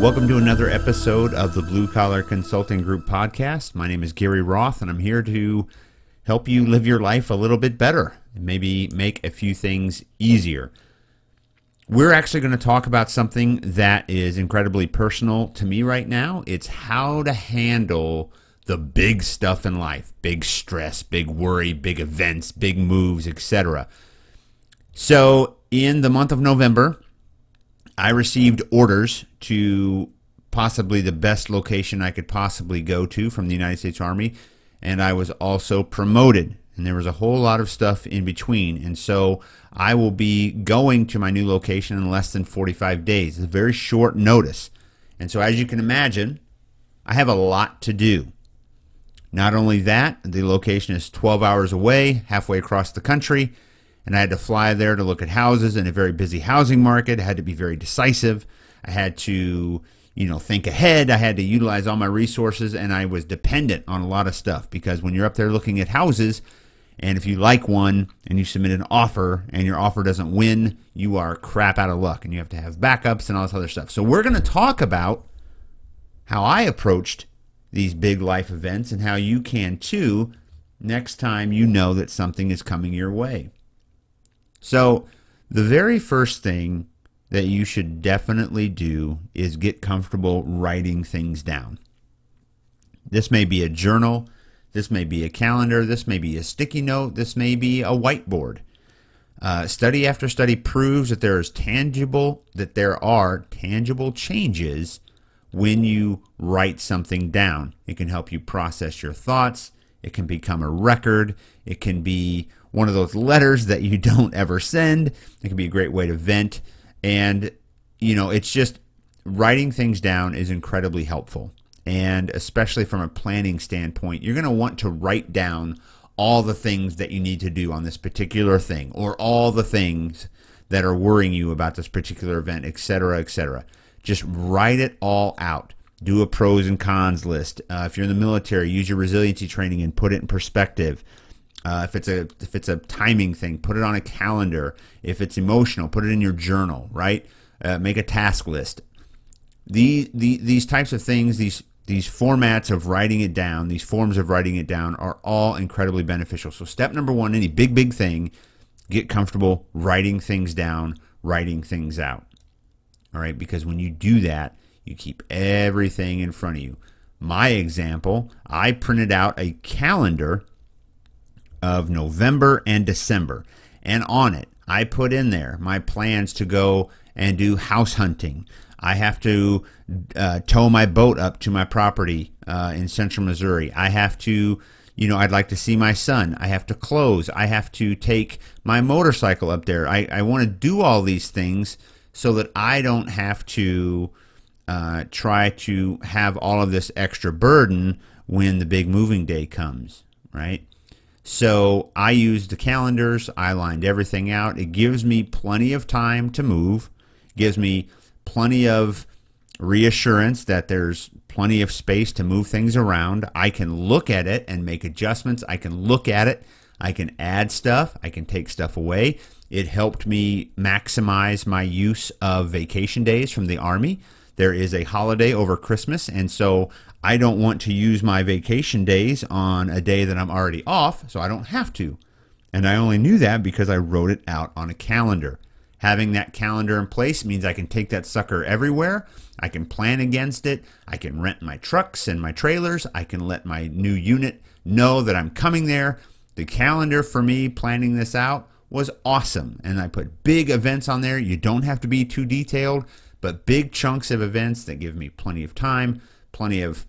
Welcome to another episode of the Blue Collar Consulting Group podcast. My name is Gary Roth, and I'm here to help you live your life a little bit better and maybe make a few things easier. We're actually going to talk about something that is incredibly personal to me right now. It's how to handle the big stuff in life big stress, big worry, big events, big moves, etc. So, in the month of November, I received orders to possibly the best location I could possibly go to from the United States Army, and I was also promoted. And there was a whole lot of stuff in between. And so I will be going to my new location in less than 45 days. It's a very short notice. And so, as you can imagine, I have a lot to do. Not only that, the location is 12 hours away, halfway across the country and I had to fly there to look at houses in a very busy housing market. I had to be very decisive. I had to, you know, think ahead. I had to utilize all my resources, and I was dependent on a lot of stuff because when you're up there looking at houses, and if you like one and you submit an offer and your offer doesn't win, you are crap out of luck, and you have to have backups and all this other stuff. So we're going to talk about how I approached these big life events and how you can too next time you know that something is coming your way. So, the very first thing that you should definitely do is get comfortable writing things down. This may be a journal, this may be a calendar, this may be a sticky note, this may be a whiteboard. Uh, study after study proves that there is tangible that there are tangible changes when you write something down. It can help you process your thoughts. It can become a record. It can be one of those letters that you don't ever send. It can be a great way to vent. And, you know, it's just writing things down is incredibly helpful. And especially from a planning standpoint, you're going to want to write down all the things that you need to do on this particular thing or all the things that are worrying you about this particular event, etc., etc. Just write it all out. Do a pros and cons list. Uh, if you're in the military, use your resiliency training and put it in perspective. Uh, if it's a if it's a timing thing, put it on a calendar. If it's emotional, put it in your journal. Right? Uh, make a task list. The, the these types of things, these these formats of writing it down, these forms of writing it down, are all incredibly beneficial. So step number one, any big big thing, get comfortable writing things down, writing things out. All right, because when you do that, you keep everything in front of you. My example, I printed out a calendar of November and December. And on it, I put in there my plans to go and do house hunting. I have to uh, tow my boat up to my property uh, in central Missouri. I have to, you know, I'd like to see my son. I have to close. I have to take my motorcycle up there. I, I want to do all these things so that I don't have to uh, try to have all of this extra burden when the big moving day comes, right? So I used the calendars, I lined everything out. It gives me plenty of time to move, gives me plenty of reassurance that there's plenty of space to move things around. I can look at it and make adjustments. I can look at it. I can add stuff. I can take stuff away. It helped me maximize my use of vacation days from the Army. There is a holiday over Christmas, and so I don't want to use my vacation days on a day that I'm already off, so I don't have to. And I only knew that because I wrote it out on a calendar. Having that calendar in place means I can take that sucker everywhere. I can plan against it. I can rent my trucks and my trailers. I can let my new unit know that I'm coming there. The calendar for me planning this out was awesome. And I put big events on there. You don't have to be too detailed, but big chunks of events that give me plenty of time plenty of,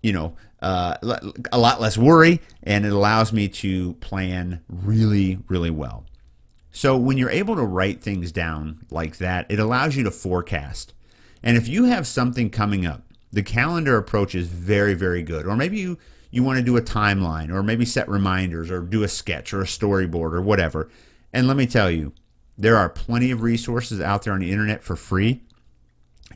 you know, uh, a lot less worry, and it allows me to plan really, really well. So when you're able to write things down like that, it allows you to forecast. And if you have something coming up, the calendar approach is very, very good. Or maybe you you want to do a timeline, or maybe set reminders, or do a sketch, or a storyboard, or whatever. And let me tell you, there are plenty of resources out there on the internet for free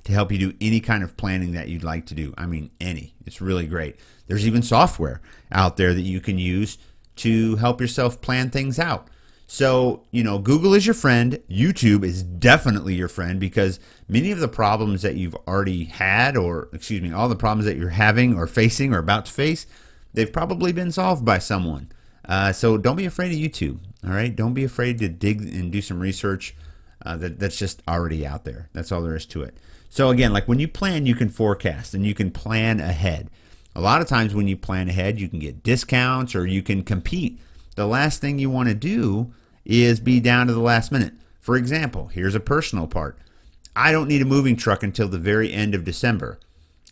to help you do any kind of planning that you'd like to do. I mean, any. It's really great. There's even software out there that you can use to help yourself plan things out. So, you know, Google is your friend. YouTube is definitely your friend because many of the problems that you've already had, or excuse me, all the problems that you're having or facing or about to face, they've probably been solved by someone. Uh, so don't be afraid of YouTube. All right. Don't be afraid to dig and do some research uh, that, that's just already out there. That's all there is to it. So, again, like when you plan, you can forecast and you can plan ahead. A lot of times when you plan ahead, you can get discounts or you can compete. The last thing you want to do is be down to the last minute. For example, here's a personal part. I don't need a moving truck until the very end of December.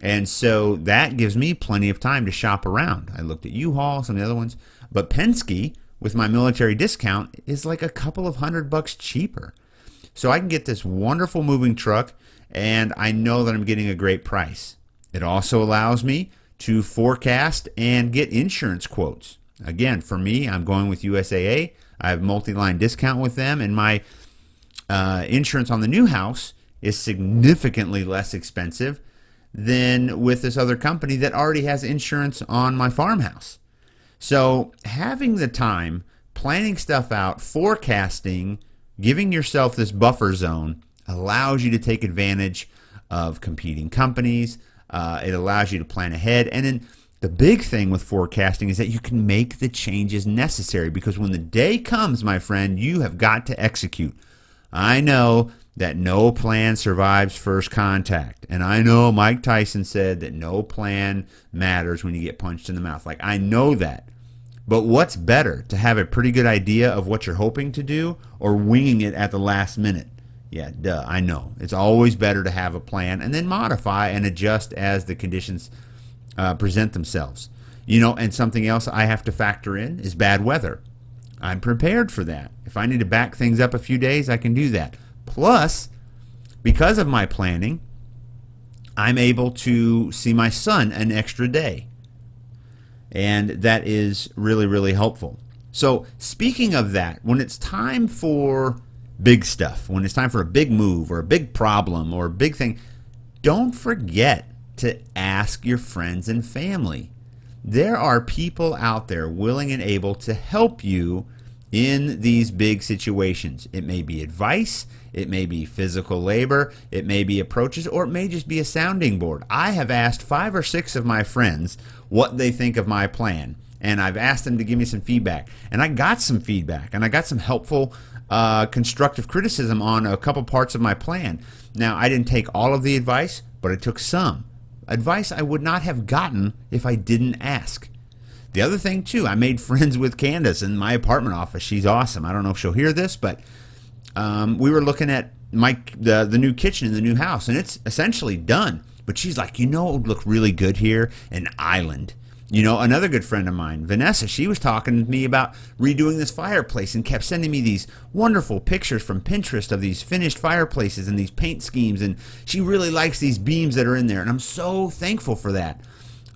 And so that gives me plenty of time to shop around. I looked at U-Haul, some of the other ones, but Penske with my military discount is like a couple of hundred bucks cheaper. So I can get this wonderful moving truck and I know that I'm getting a great price. It also allows me to forecast and get insurance quotes. Again, for me, I'm going with USAA. I have multi-line discount with them, and my uh, insurance on the new house is significantly less expensive than with this other company that already has insurance on my farmhouse. So having the time, planning stuff out, forecasting, giving yourself this buffer zone allows you to take advantage of competing companies. Uh, it allows you to plan ahead, and then the big thing with forecasting is that you can make the changes necessary because when the day comes, my friend, you have got to execute. I know that no plan survives first contact. And I know Mike Tyson said that no plan matters when you get punched in the mouth. Like, I know that. But what's better, to have a pretty good idea of what you're hoping to do or winging it at the last minute? Yeah, duh, I know. It's always better to have a plan and then modify and adjust as the conditions uh, present themselves. You know, and something else I have to factor in is bad weather. I'm prepared for that. If I need to back things up a few days, I can do that. Plus, because of my planning, I'm able to see my son an extra day. And that is really, really helpful. So, speaking of that, when it's time for big stuff, when it's time for a big move or a big problem or a big thing, don't forget to ask your friends and family. There are people out there willing and able to help you in these big situations. It may be advice, it may be physical labor, it may be approaches, or it may just be a sounding board. I have asked five or six of my friends what they think of my plan, and I've asked them to give me some feedback. And I got some feedback, and I got some helpful, uh, constructive criticism on a couple parts of my plan. Now, I didn't take all of the advice, but I took some advice I would not have gotten if I didn't ask. The other thing, too, I made friends with Candace in my apartment office. She's awesome. I don't know if she'll hear this, but um, we were looking at my the, the new kitchen in the new house, and it's essentially done. But she's like, you know, it would look really good here an island. You know, another good friend of mine, Vanessa, she was talking to me about redoing this fireplace and kept sending me these wonderful pictures from Pinterest of these finished fireplaces and these paint schemes. And she really likes these beams that are in there. And I'm so thankful for that.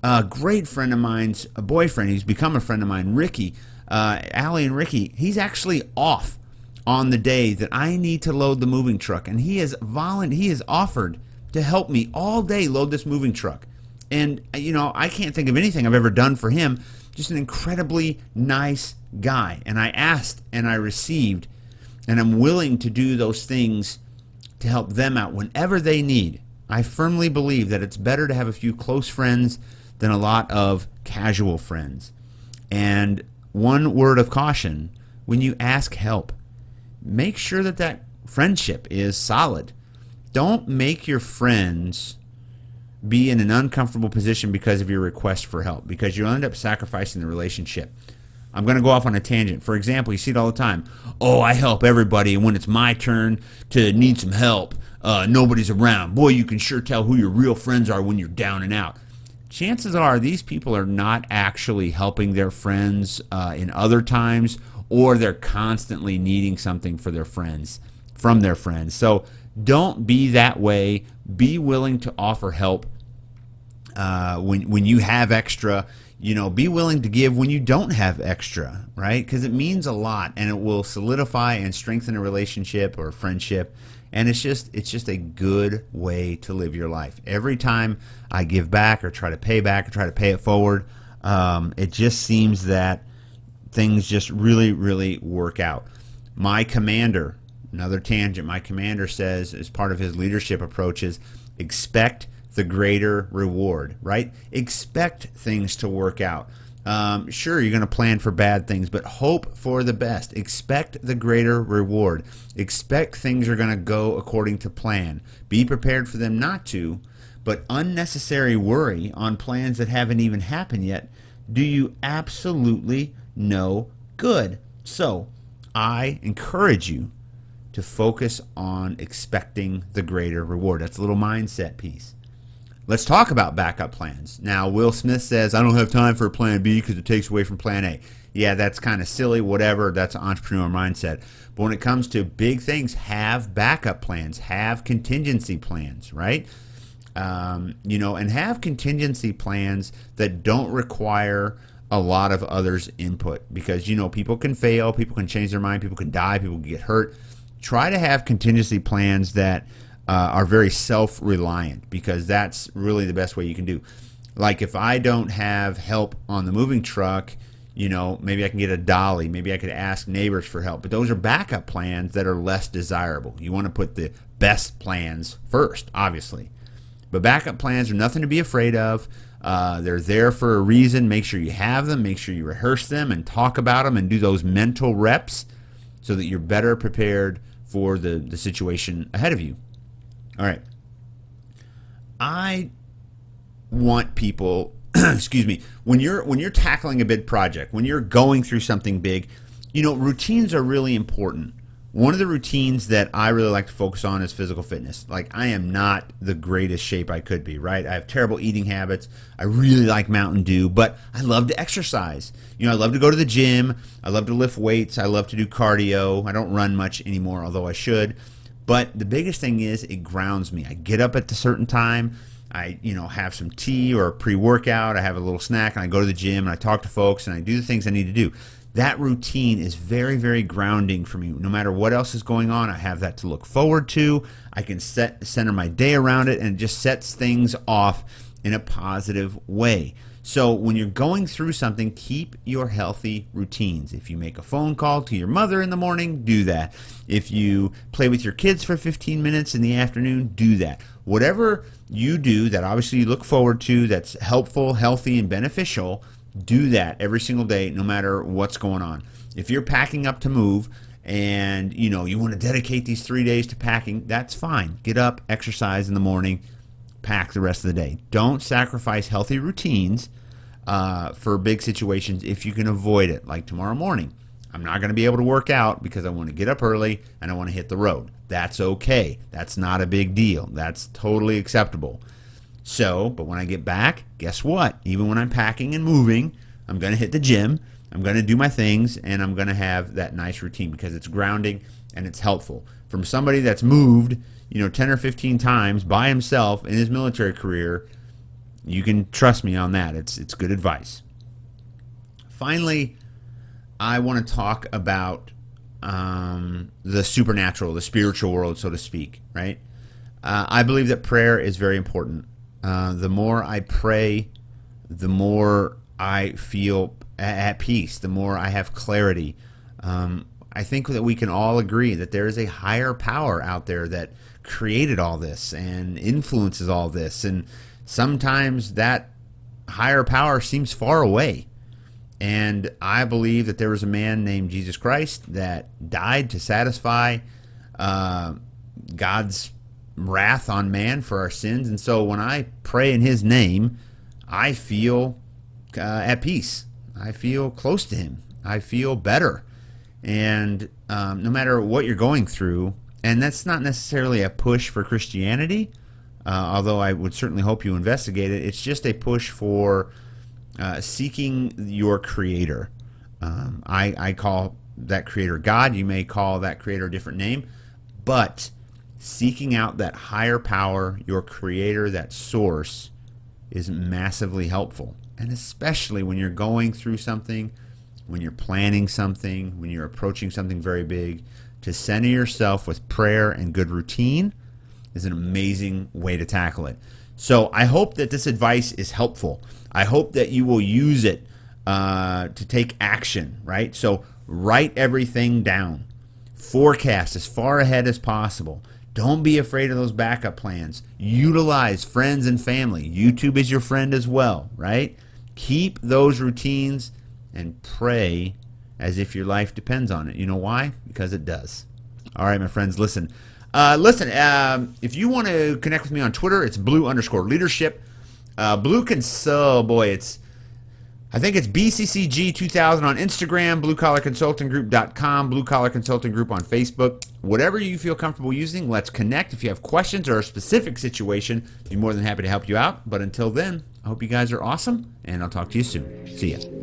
A great friend of mine's a boyfriend, he's become a friend of mine, Ricky, uh, Allie and Ricky, he's actually off on the day that I need to load the moving truck. And he has volunteered, he has offered to help me all day load this moving truck. And, uh, you know, I can't think of anything I've ever done for him. Just an incredibly nice guy. And I asked and I received. And I'm willing to do those things to help them out whenever they need. I firmly believe that it's better to have a few close friends than a lot of casual friends. And one word of caution when you ask help, make sure that that friendship is solid. Don't make your friends be in an uncomfortable position because of your request for help, because you end up sacrificing the relationship. I'm going to go off on a tangent. For example, you see it all the time. Oh, I help everybody, and when it's my turn to need some help, uh, nobody's around. Boy, you can sure tell who your real friends are when you're down and out. Chances are these people are not actually helping their friends uh, in other times, or they're constantly needing something for their friends from their friends. So don't be that way. Be willing to offer help uh, when when you have extra. You know, be willing to give when you don't have extra, right? Because it means a lot, and it will solidify and strengthen a relationship or a friendship. And it's just it's just a good way to live your life. Every time I give back or try to pay back or try to pay it forward, um, it just seems that things just really really work out. My commander, another tangent, my commander says, as part of his leadership approaches, expect the greater reward, right? Expect things to work out. Um, sure, you're going to plan for bad things, but hope for the best. Expect the greater reward. Expect things are going to go according to plan. Be prepared for them not to, but unnecessary worry on plans that haven't even happened yet do you absolutely no good. So, I encourage you to focus on expecting the greater reward. That's a little mindset piece. Let's talk about backup plans. Now, Will Smith says, I don't have time for plan B because it takes away from plan A. Yeah, that's kind of silly, whatever. That's an entrepreneur mindset. But when it comes to big things, have backup plans, have contingency plans, right? Um, you know, and have contingency plans that don't require a lot of others' input because, you know, people can fail, people can change their mind, people can die, people can get hurt. Try to have contingency plans that uh, are very self reliant because that's really the best way you can do. Like if I don't have help on the moving truck, you know, maybe I can get a dolly, maybe I could ask neighbors for help. But those are backup plans that are less desirable. You want to put the best plans first, obviously. But backup plans are nothing to be afraid of. Uh, they're there for a reason. Make sure you have them. Make sure you rehearse them and talk about them and do those mental reps so that you're better prepared for the, the situation ahead of you. All right. I want people, excuse me, when you're when you're tackling a big project, when you're going through something big, you know, routines are really important. One of the routines that I really like to focus on is physical fitness. Like I am not the greatest shape I could be, right? I have terrible eating habits. I really like Mountain Dew, but I love to exercise. You know, I love to go to the gym. I love to lift weights. I love to do cardio. I don't run much anymore, although I should. But the biggest thing is it grounds me. I get up at a certain time. I, you know, have some tea or pre-workout. I have a little snack, and I go to the gym and I talk to folks and I do the things I need to do. That routine is very, very grounding for me. No matter what else is going on, I have that to look forward to. I can set center my day around it, and it just sets things off in a positive way. So when you're going through something, keep your healthy routines. If you make a phone call to your mother in the morning, do that. If you play with your kids for 15 minutes in the afternoon, do that. Whatever you do that obviously you look forward to, that's helpful, healthy, and beneficial, do that every single day, no matter what's going on. If you're packing up to move, and you know you want to dedicate these three days to packing that's fine get up exercise in the morning pack the rest of the day. Don't sacrifice healthy routines uh, for big situations if you can avoid it, like tomorrow morning. I'm not going to be able to work out because I want to get up early and I want to hit the road. That's okay. That's not a big deal. That's totally acceptable. So, but when I get back, guess what? Even when I'm packing and moving, I'm going to hit the gym. I'm going to do my things and I'm going to have that nice routine because it's grounding and it's helpful. From somebody that's moved you know, 10 or 15 times by himself in his military career, you can trust me on that. It's, it's good advice. Finally, I want to talk about um, the supernatural, the spiritual world, so to speak, right? Uh, I believe that prayer is very important. Uh, the more I pray, the more I feel at peace, the more I have clarity. Um, I think that we can all agree that there is a higher power out there that created all this and influences all this. And sometimes that higher power seems far away. And I believe that there was a man named Jesus Christ that died to satisfy uh, God's wrath on man for our sins. And so when I pray in his name, I feel uh, at peace. I feel close to him. I feel better. And um, no matter what you're going through, and that's not necessarily a push for Christianity, uh, although I would certainly hope you investigate it. It's just a push for uh, seeking your creator. Um, I, I call that creator God. You may call that creator a different name, but seeking out that higher power, your creator, that source, is massively helpful. And especially when you're going through something, when you're planning something, when you're approaching something very big, to center yourself with prayer and good routine is an amazing way to tackle it. So I hope that this advice is helpful. I hope that you will use it uh, to take action, right? So write everything down. Forecast as far ahead as possible. Don't be afraid of those backup plans. Utilize friends and family. YouTube is your friend as well, right? Keep those routines and pray as if your life depends on it. You know why? Because it does. All right, my friends, listen. Uh, listen, um, if you want to connect with me on Twitter, it's blue underscore leadership. Uh, blue can so boy, it's I think it's BCCG2000 on Instagram, bluecollarconsultinggroup.com, Blue Collar Consulting Group on Facebook. Whatever you feel comfortable using, let's connect. If you have questions or a specific situation, I'd be more than happy to help you out. But until then, I hope you guys are awesome, and I'll talk to you soon. See ya.